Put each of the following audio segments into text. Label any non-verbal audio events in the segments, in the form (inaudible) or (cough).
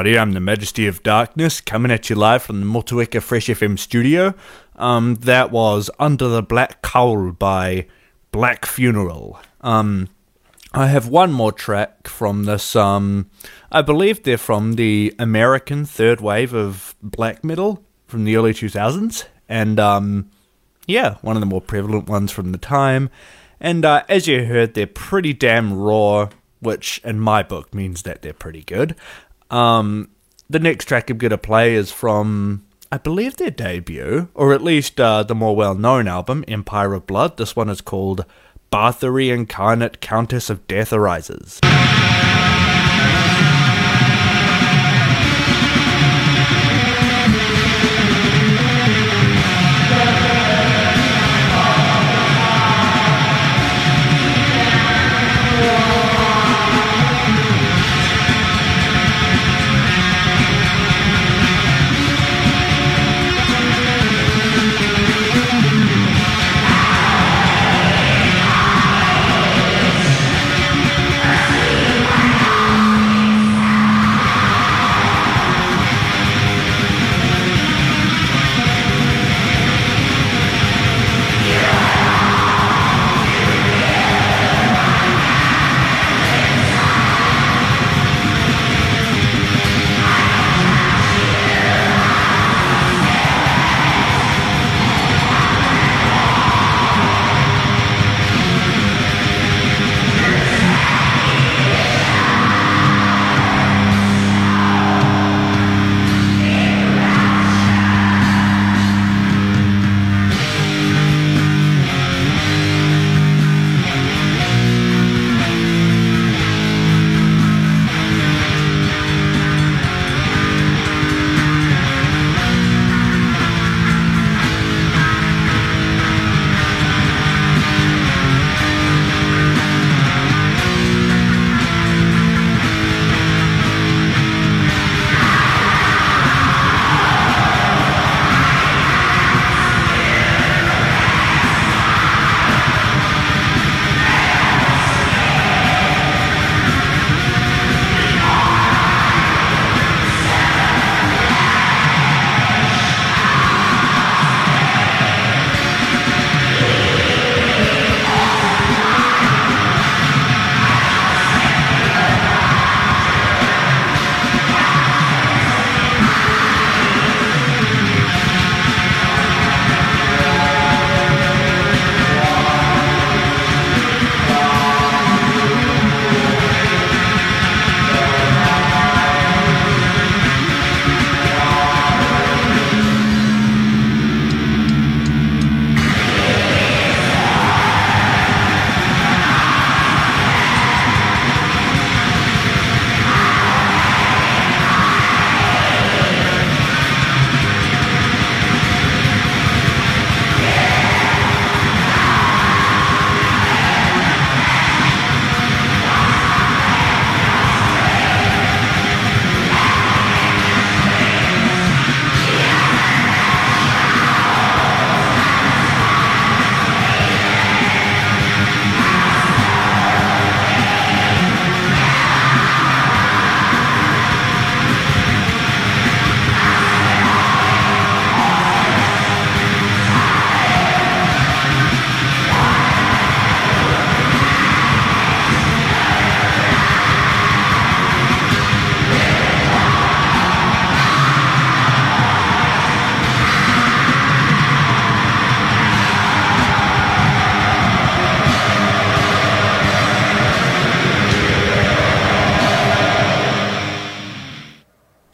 Everybody. I'm the Majesty of Darkness, coming at you live from the Motueka Fresh FM studio. Um, that was Under the Black Cowl by Black Funeral. Um, I have one more track from this. Um, I believe they're from the American third wave of black metal from the early 2000s, and um, yeah, one of the more prevalent ones from the time. And uh, as you heard, they're pretty damn raw, which in my book means that they're pretty good. Um, the next track I'm going to play is from, I believe, their debut, or at least uh, the more well known album, Empire of Blood. This one is called Bathory Incarnate Countess of Death Arises.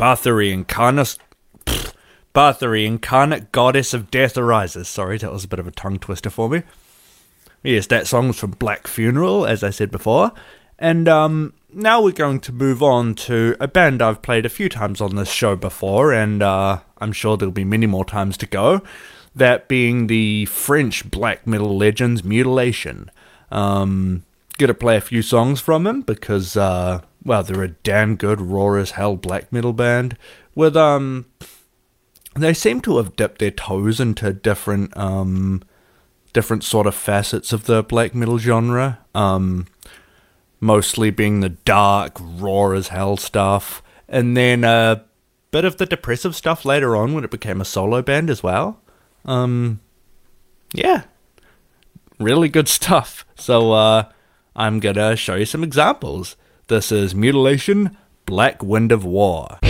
Bathory incarnate. Bathory, incarnate goddess of death arises. Sorry, that was a bit of a tongue twister for me. Yes, that song was from Black Funeral, as I said before. And um, now we're going to move on to a band I've played a few times on this show before, and uh, I'm sure there'll be many more times to go. That being the French black metal legends Mütiilation. Um, gonna play a few songs from them because uh, well, they're a damn good raw as hell black metal band with um they seem to have dipped their toes into different um different sort of facets of the black metal genre. Um mostly being the dark, raw as hell stuff, and then a bit of the depressive stuff later on when it became a solo band as well. Um, yeah, really good (laughs) stuff. So uh, I'm gonna show you some examples. This is Mütiilation, Black Wind of War.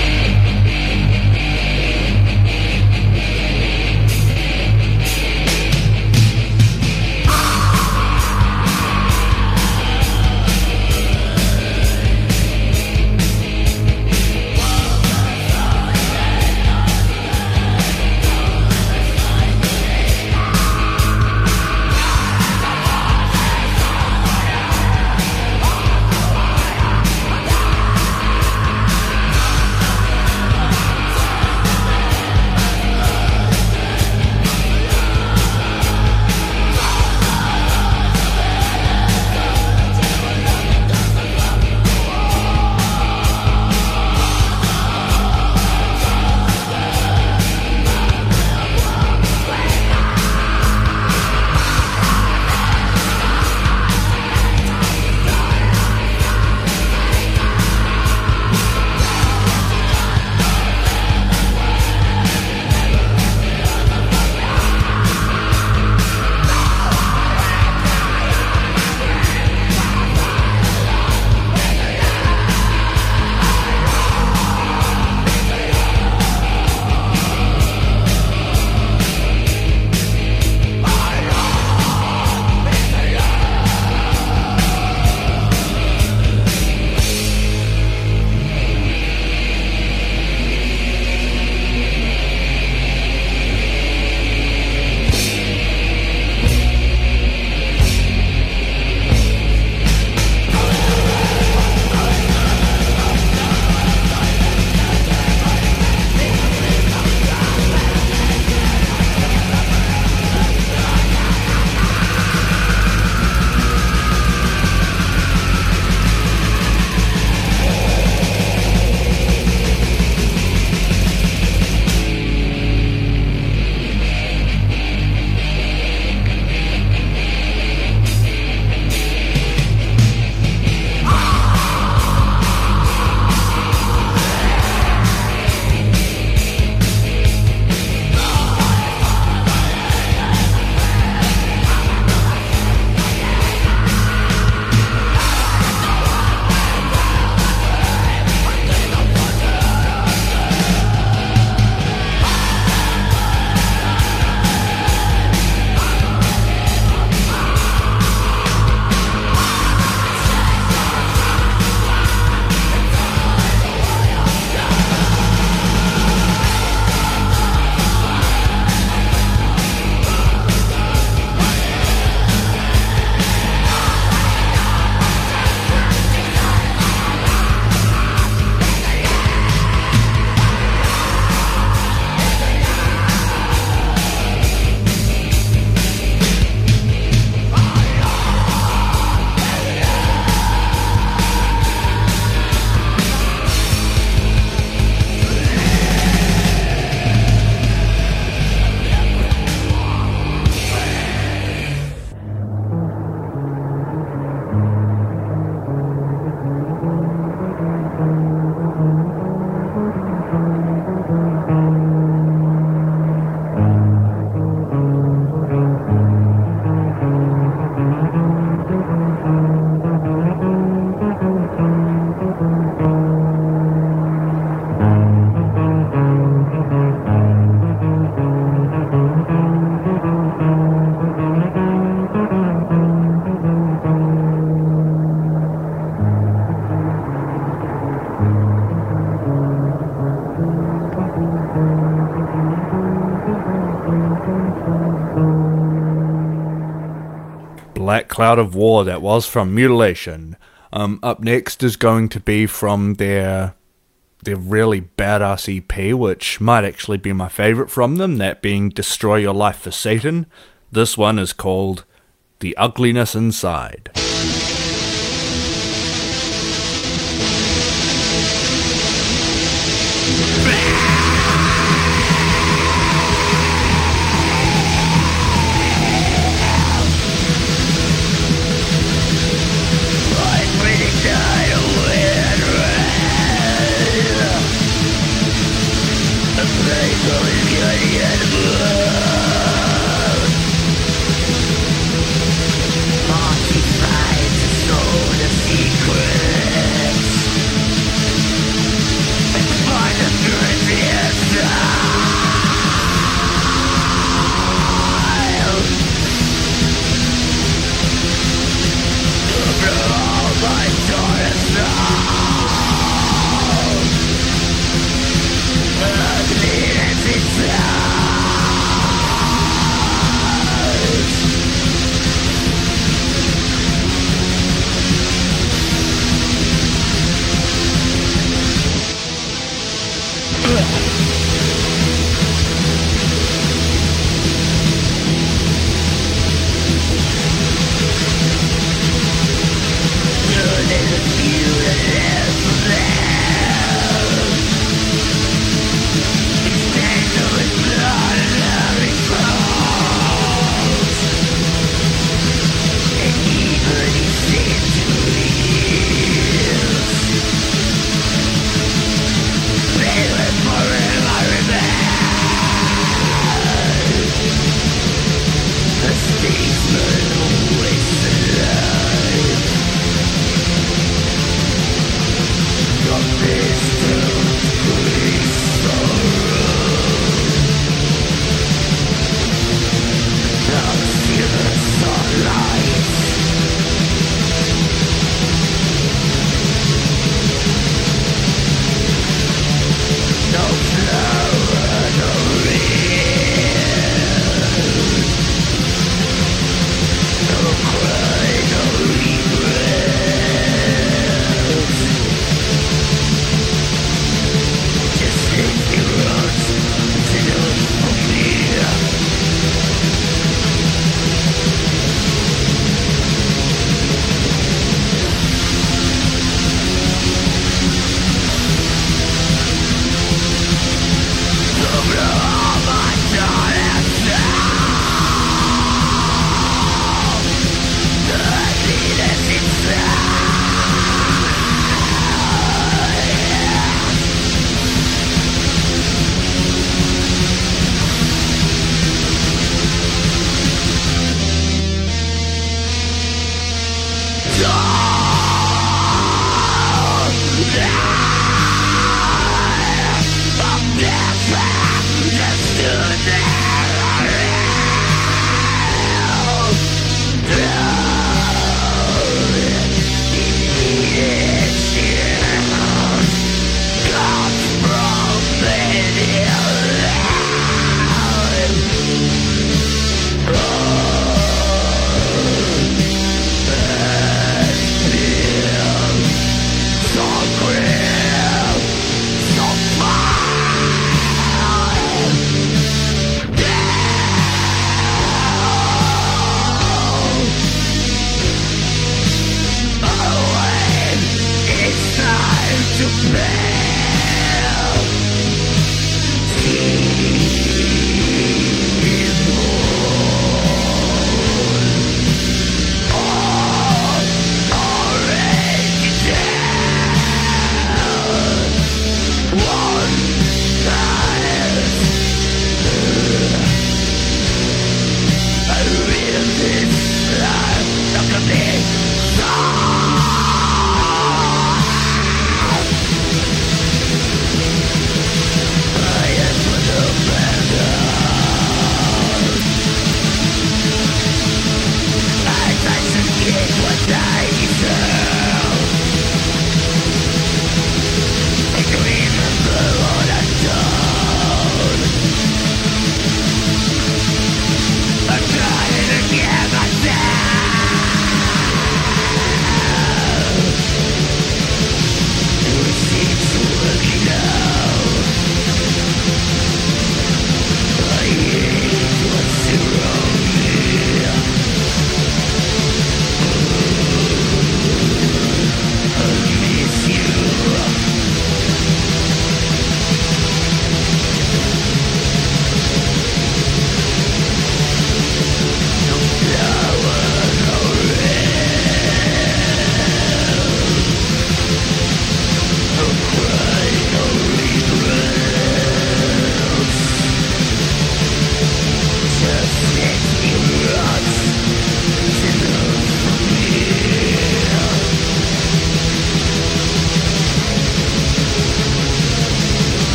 Cloud of War that was from Mütiilation. Um, up next is going to be from their their really badass EP, which might actually be my favorite from them, that being Destroy Your Life for Satan. This one is called The Ugliness Inside.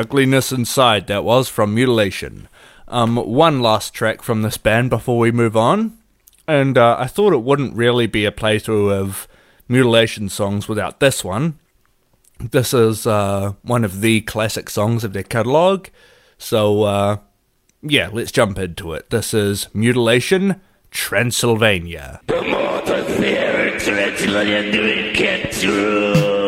Ugliness inside that was from Mütiilation. Um, one last track from this band before we move on, and uh, I thought it wouldn't really be a playthrough of Mütiilation songs without this one. This is uh, one of the classic songs of their catalogue, so uh, yeah, let's jump into it. This is Mütiilation Transylvania. The mortal fear Transylvania doing get through.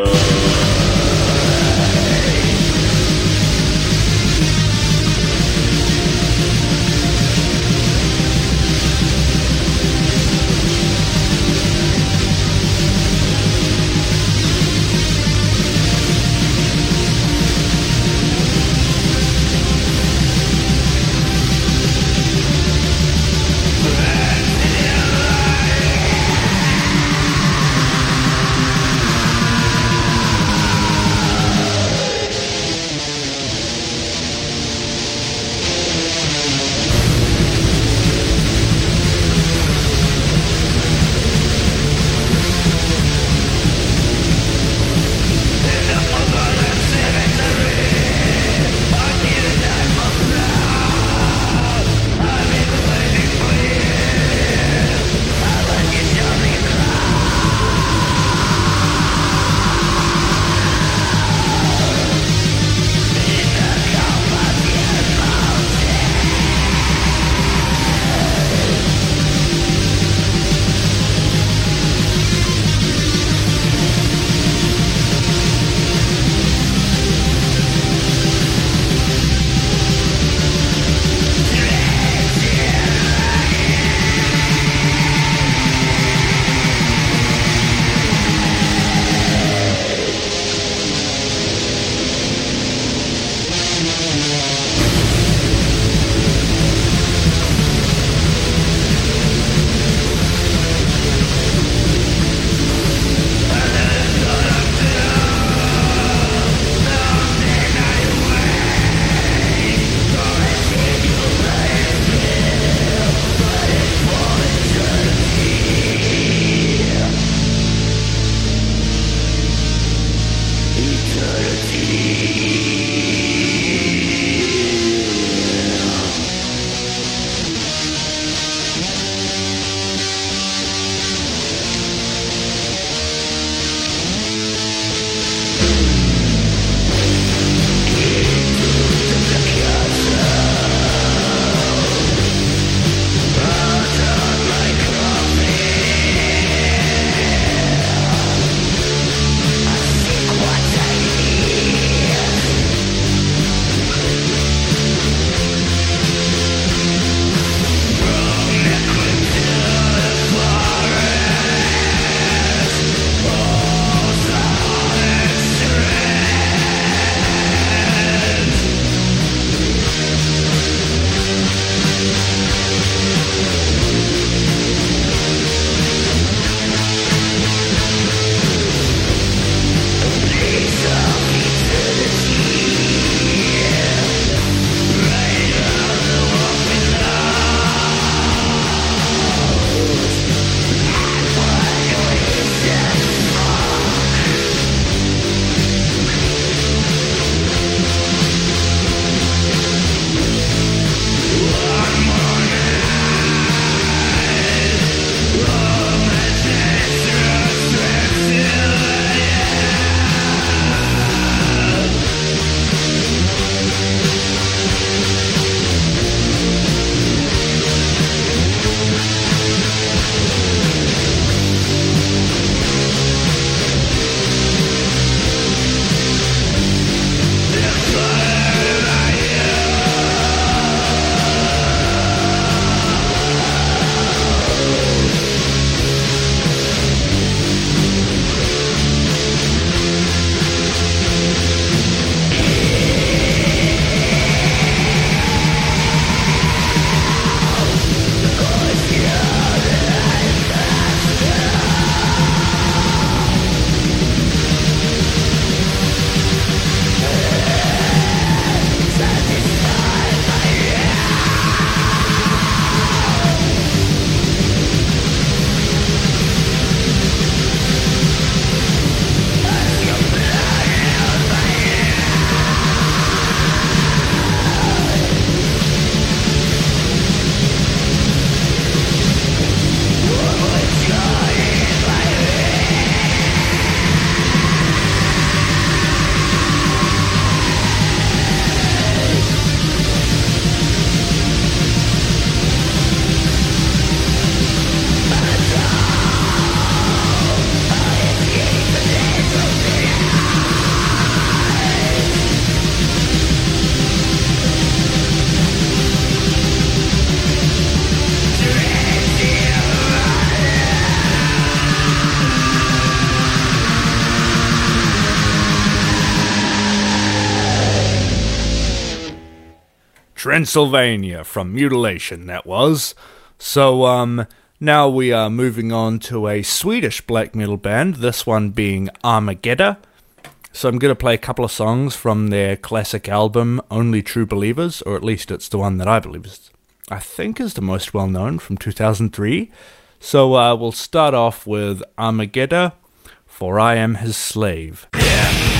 Transylvania from Mütiilation, that was. So, um, now we are moving on to a Swedish black metal band, this one being Armagedda. So I'm going to play a couple of songs from their classic album, Only True Believers, or at least it's the one that I believe is, I think is the most well known from 2003. So uh, we'll start off with Armagedda, For I Am His Slave. I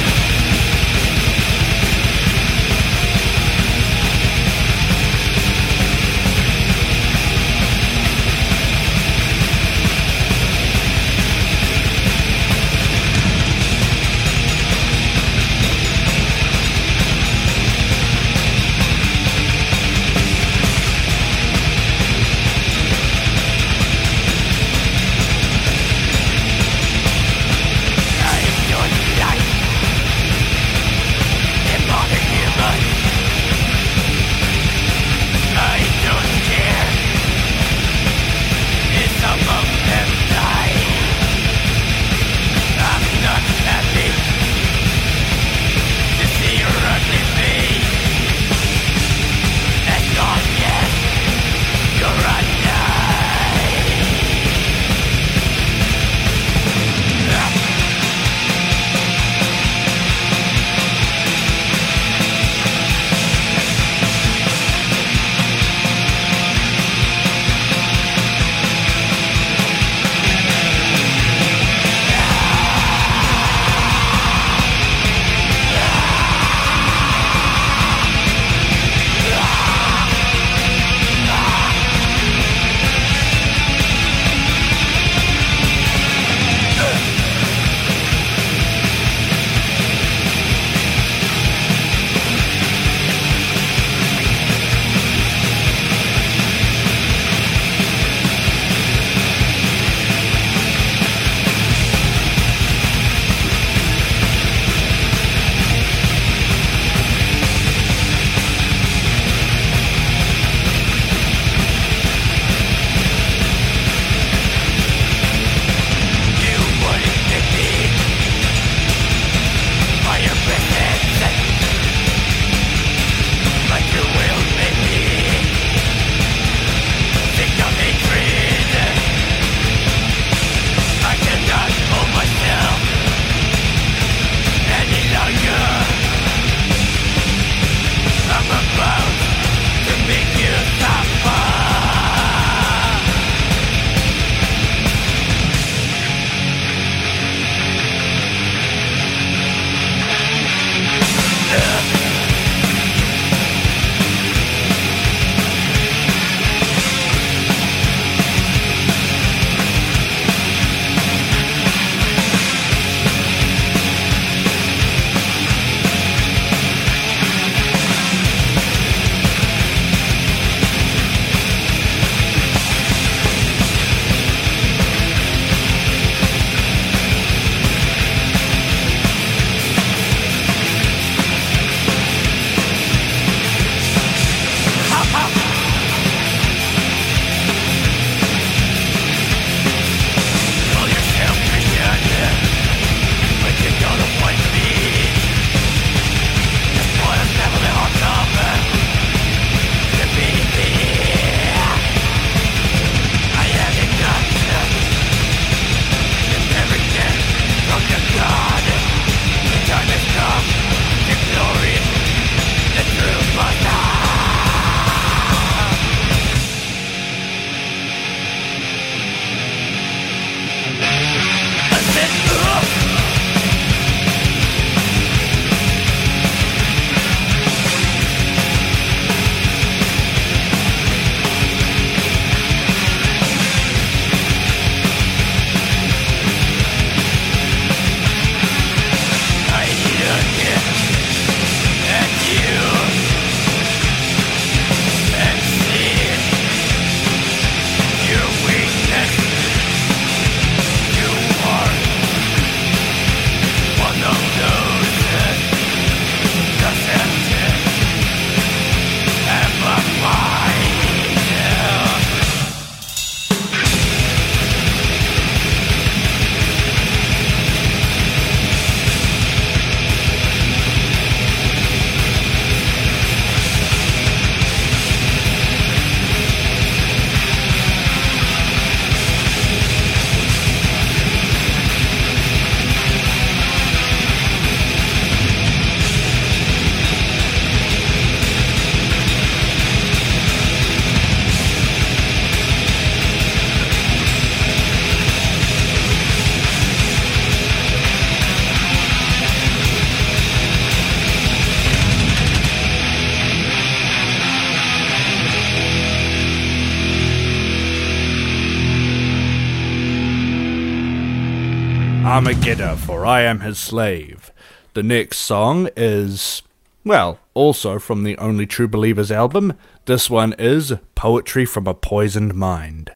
am his slave. The next song is, well, also from the Only True Believers album. This one is Poetry from a Poisoned Mind.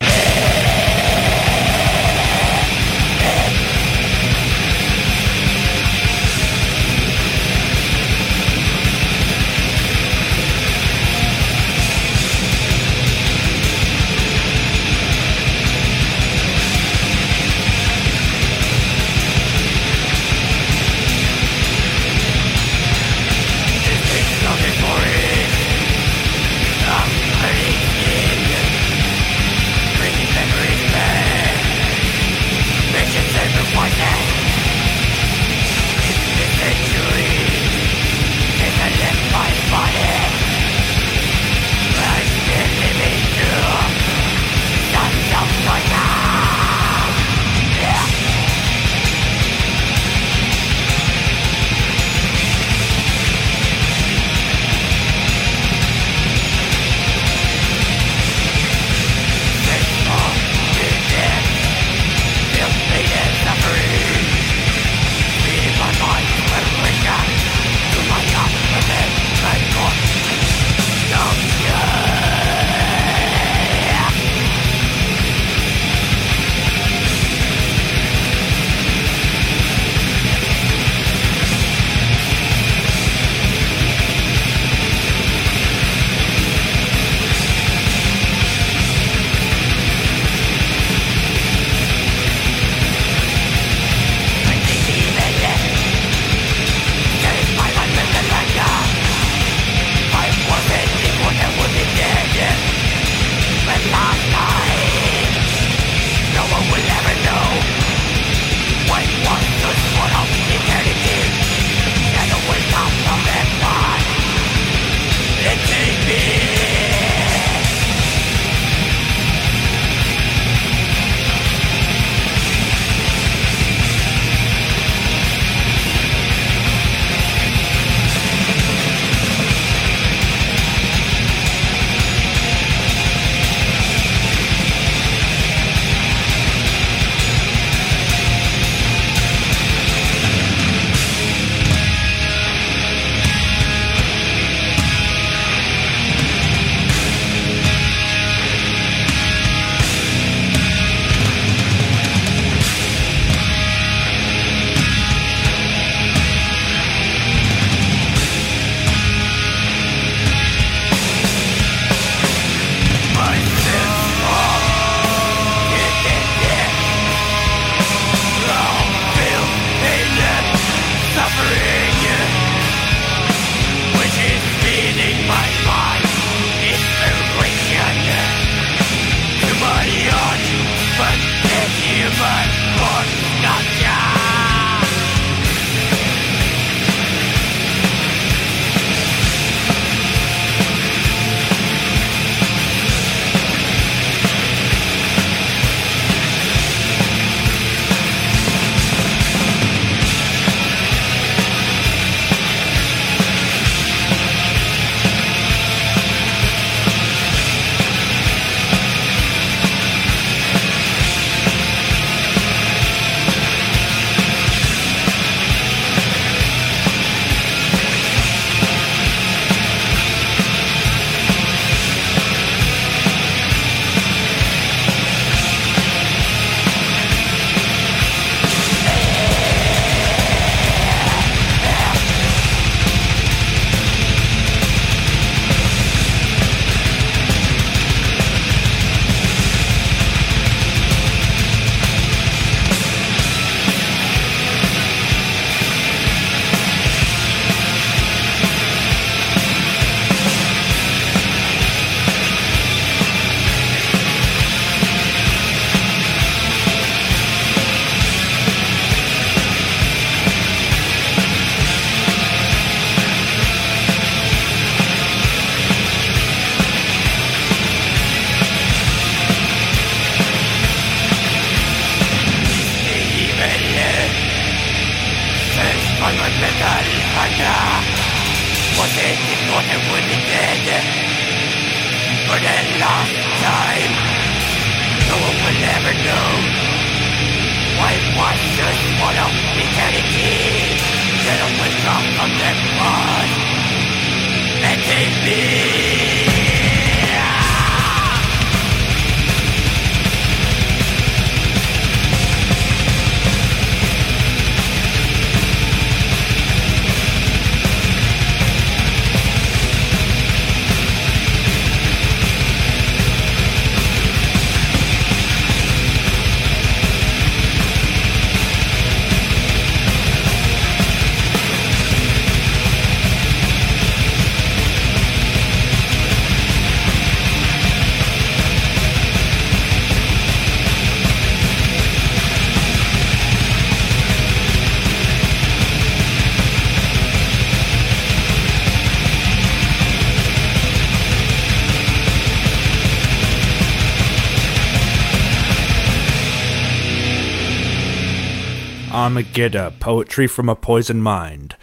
Armagedda, poetry from a poisoned mind.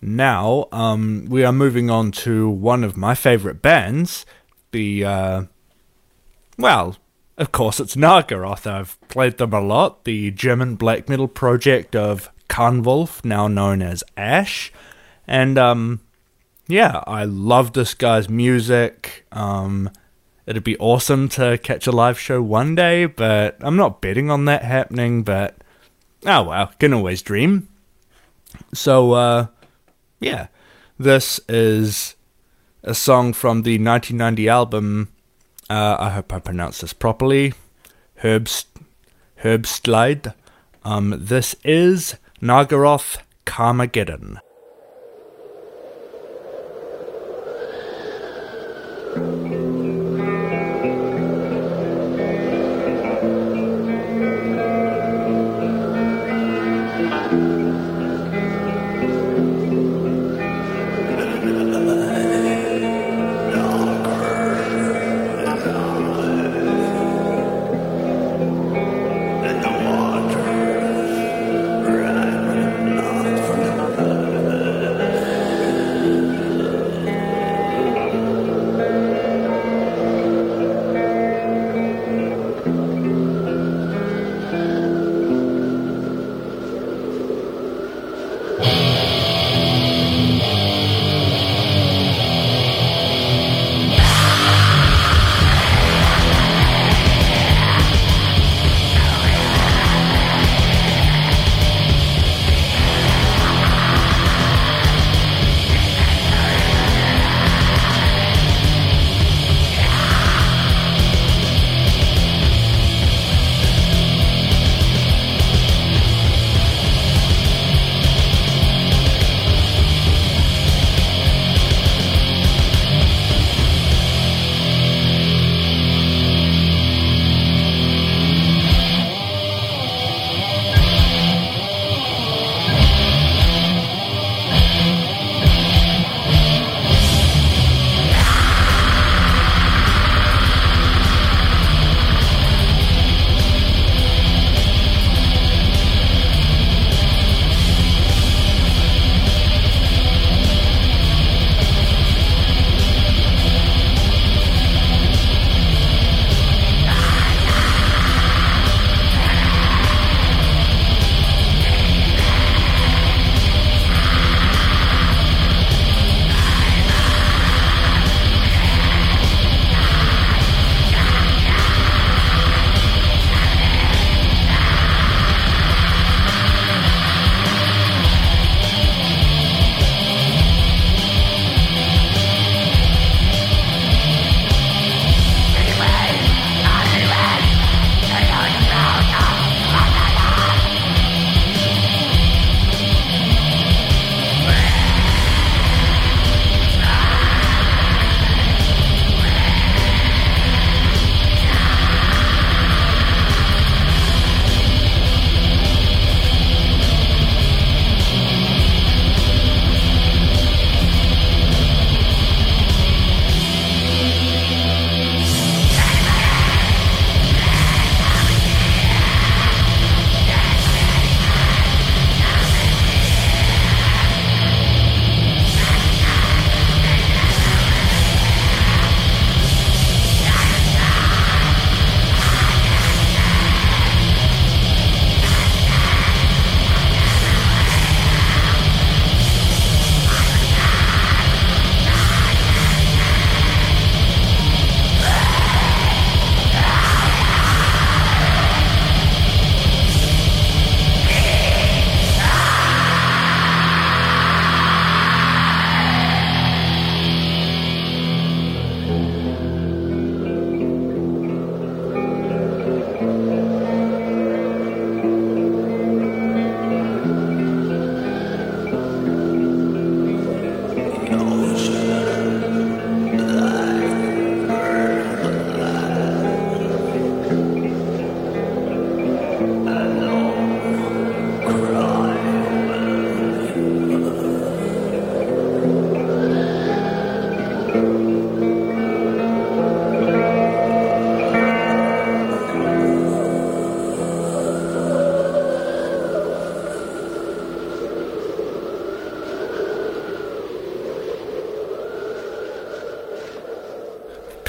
Now, um, we are moving on to one of my favorite bands, the, uh, well, of course it's Nargaroth. I've played them a lot. The German black metal project of Kanwulf, now known as Ash. And, um, yeah, I love this guy's music. Um, it'd be awesome to catch a live show one day, but I'm not betting on that happening, but oh well, can always dream. So, uh, yeah, this is a song from the 1990 album. Uh, I hope I pronounced this properly. Herbst, Herbstleyd. Um, this is Nargaroth Carmageddon.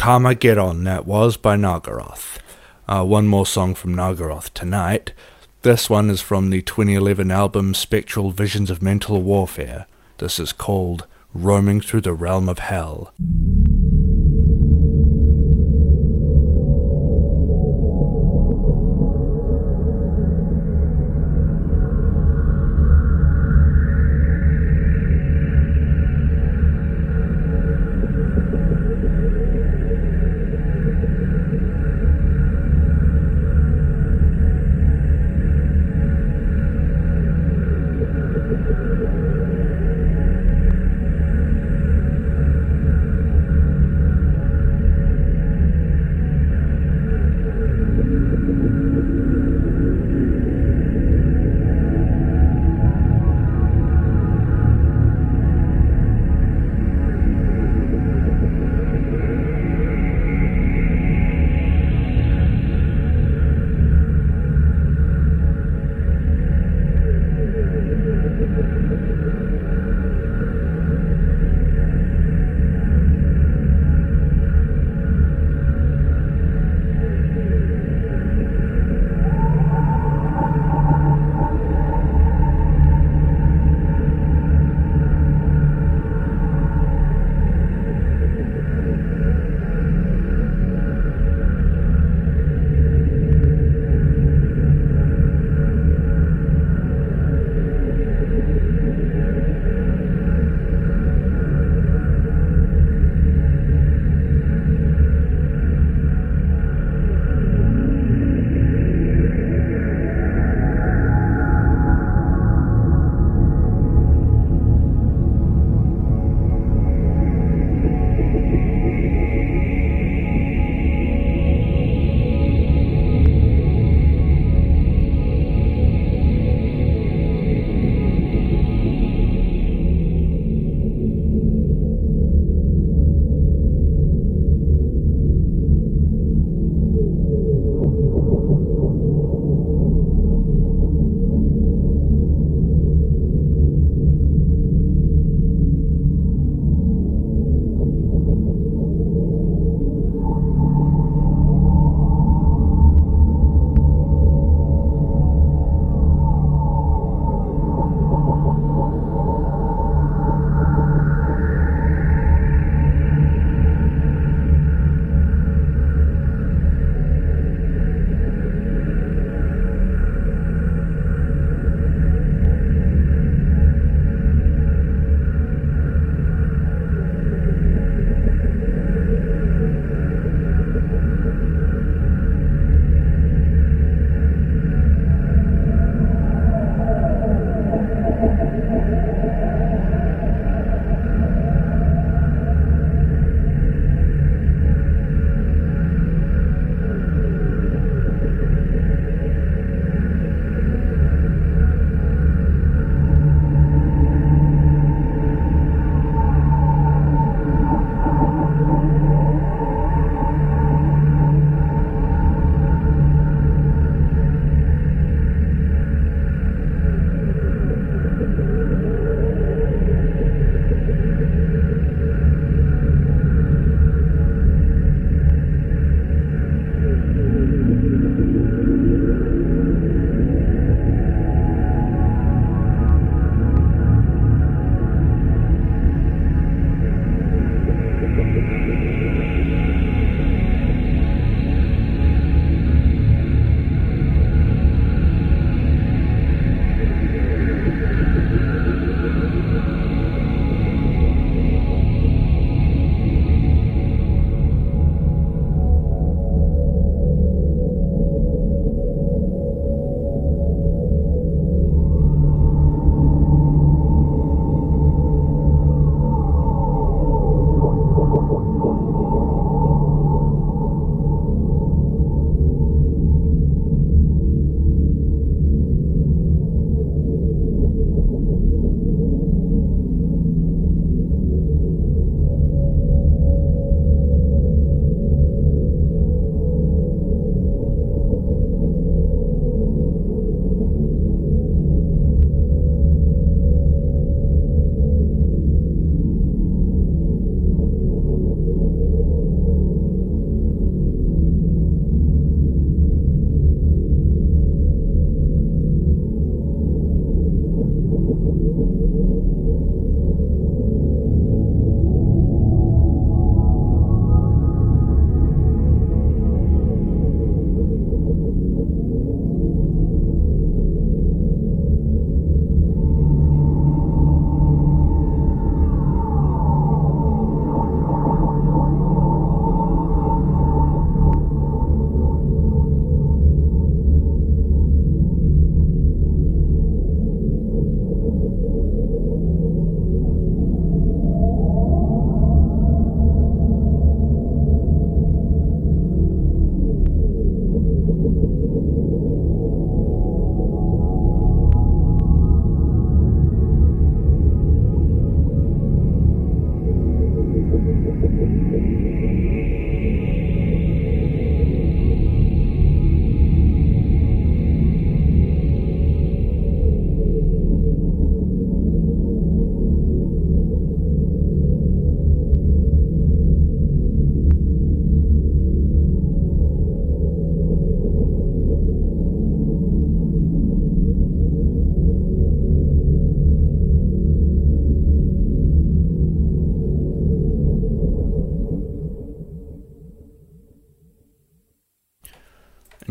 Carmageddon, that was by Nargaroth. Uh, one more song from Nargaroth tonight. This one is from the 2011 album Spectral Visions of Mental Warfare. This is called Roaming Through the Realm of Hell.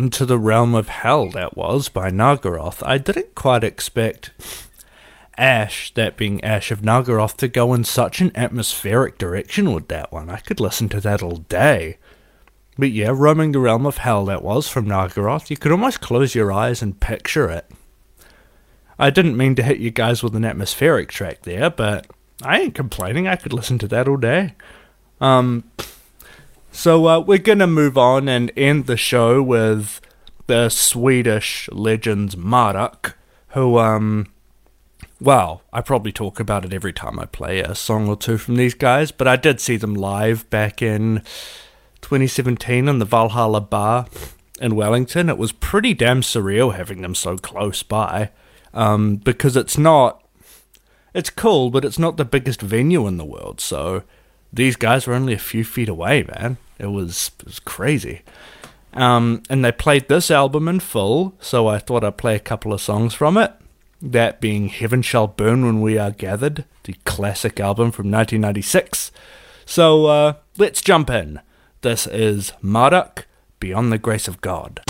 Into the Realm of Hell, that was, by Nargaroth. I didn't quite expect Ash, that being Ash of Nargaroth, to go in such an atmospheric direction with that one. I could listen to that all day. But yeah, Roaming the Realm of Hell, that was, from Nargaroth. You could almost close your eyes and picture it. I didn't mean to hit you guys with an atmospheric track there, but I ain't complaining. I could listen to that all day. Um, so uh, we're gonna move on and end the show with the Swedish legends Marduk, who um, well, I probably talk about it every time I play a song or two from these guys, but I did see them live back in 2017 in the Valhalla Bar in Wellington. It was pretty damn surreal having them so close by um, because it's not. It's cool, but it's not the biggest venue in the world. So these guys were only a few feet away, man. It was it was crazy. Um, and they played this album in full, so I thought I'd play a couple of songs from it. That being Heaven Shall Burn When We Are Gathered, the classic album from 1996. So uh, let's jump in. This is Marduk, Beyond the Grace of God.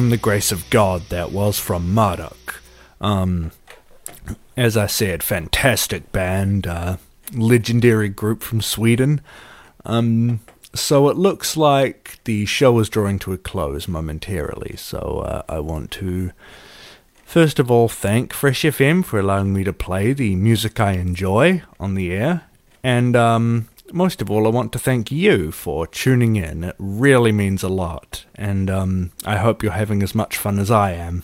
Beyond the Grace of God that was from Marduk. Um, as I said, fantastic band, uh, legendary group from Sweden. Um, so it looks like the show is drawing to a close momentarily. So uh, I want to, first of all, thank Fresh FM for allowing me to play the music I enjoy on the air. And um, most of all, I want to thank you for tuning in. It really means a lot. And um, I hope you're having as much fun as I am.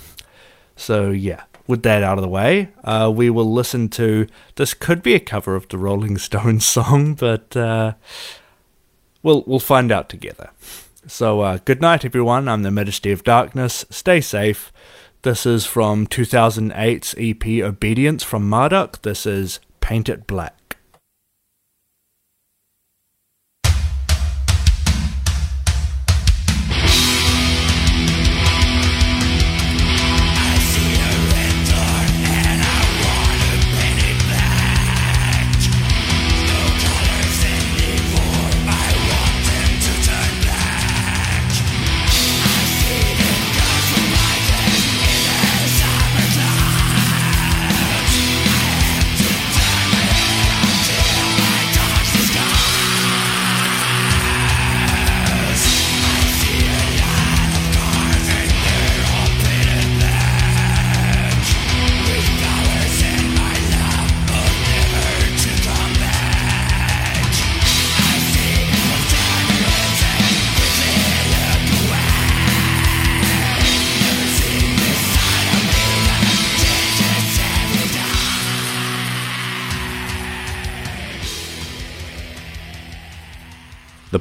So, yeah, with that out of the way, uh, we will listen to. This could be a cover of the Rolling Stones (laughs) song, but. Uh, We'll we'll find out together. So uh, good night, everyone. I'm the Majesty of Darkness. Stay safe. This is from 2008's EP Obedience from Marduk. This is Paint It Black.